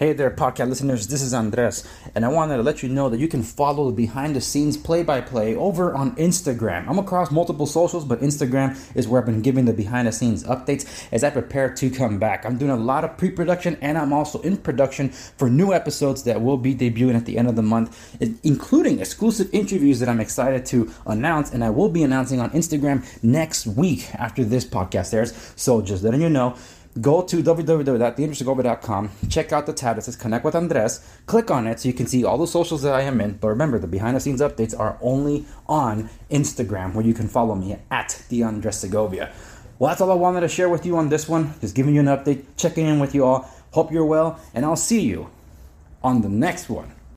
Hey there, podcast listeners. This is Andres, and I wanted to let you know that you can follow the behind the scenes play by play over on Instagram. I'm across multiple socials, but Instagram is where I've been giving the behind the scenes updates as I prepare to come back. I'm doing a lot of pre production, and I'm also in production for new episodes that will be debuting at the end of the month, including exclusive interviews that I'm excited to announce, and I will be announcing on Instagram next week after this podcast airs. So just letting you know go to www.theandressegovia.com, check out the tab that says Connect with Andres, click on it so you can see all the socials that I am in. But remember, the behind the scenes updates are only on Instagram, where you can follow me at the Andres Segovia. Well, that's all I wanted to share with you on this one. Just giving you an update, checking in with you all. Hope you're well, and I'll see you on the next one.